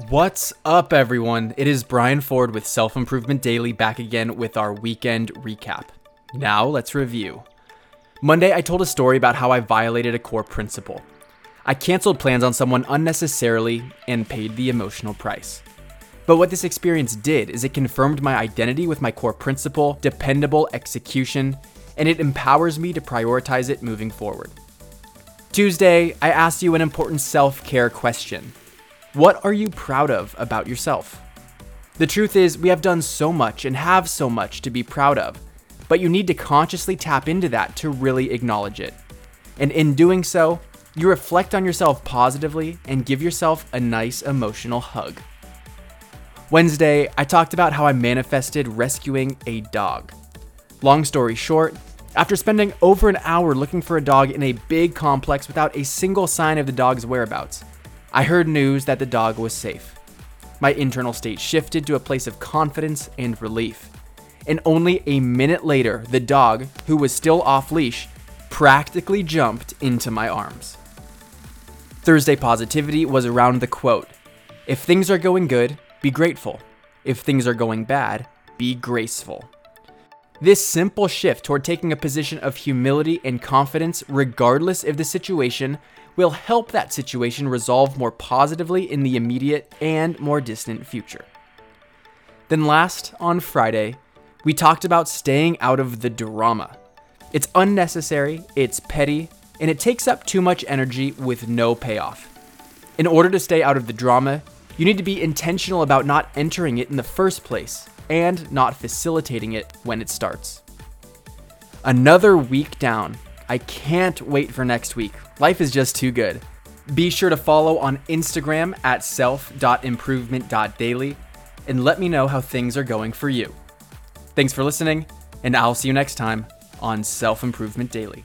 What's up, everyone? It is Brian Ford with Self Improvement Daily back again with our weekend recap. Now, let's review. Monday, I told a story about how I violated a core principle. I canceled plans on someone unnecessarily and paid the emotional price. But what this experience did is it confirmed my identity with my core principle, dependable execution, and it empowers me to prioritize it moving forward. Tuesday, I asked you an important self care question What are you proud of about yourself? The truth is, we have done so much and have so much to be proud of, but you need to consciously tap into that to really acknowledge it. And in doing so, you reflect on yourself positively and give yourself a nice emotional hug. Wednesday, I talked about how I manifested rescuing a dog. Long story short, after spending over an hour looking for a dog in a big complex without a single sign of the dog's whereabouts, I heard news that the dog was safe. My internal state shifted to a place of confidence and relief. And only a minute later, the dog, who was still off leash, practically jumped into my arms. Thursday positivity was around the quote If things are going good, be grateful. If things are going bad, be graceful. This simple shift toward taking a position of humility and confidence, regardless of the situation, will help that situation resolve more positively in the immediate and more distant future. Then, last, on Friday, we talked about staying out of the drama. It's unnecessary, it's petty, and it takes up too much energy with no payoff. In order to stay out of the drama, you need to be intentional about not entering it in the first place and not facilitating it when it starts. Another week down. I can't wait for next week. Life is just too good. Be sure to follow on Instagram at self.improvement.daily and let me know how things are going for you. Thanks for listening, and I'll see you next time on Self Improvement Daily.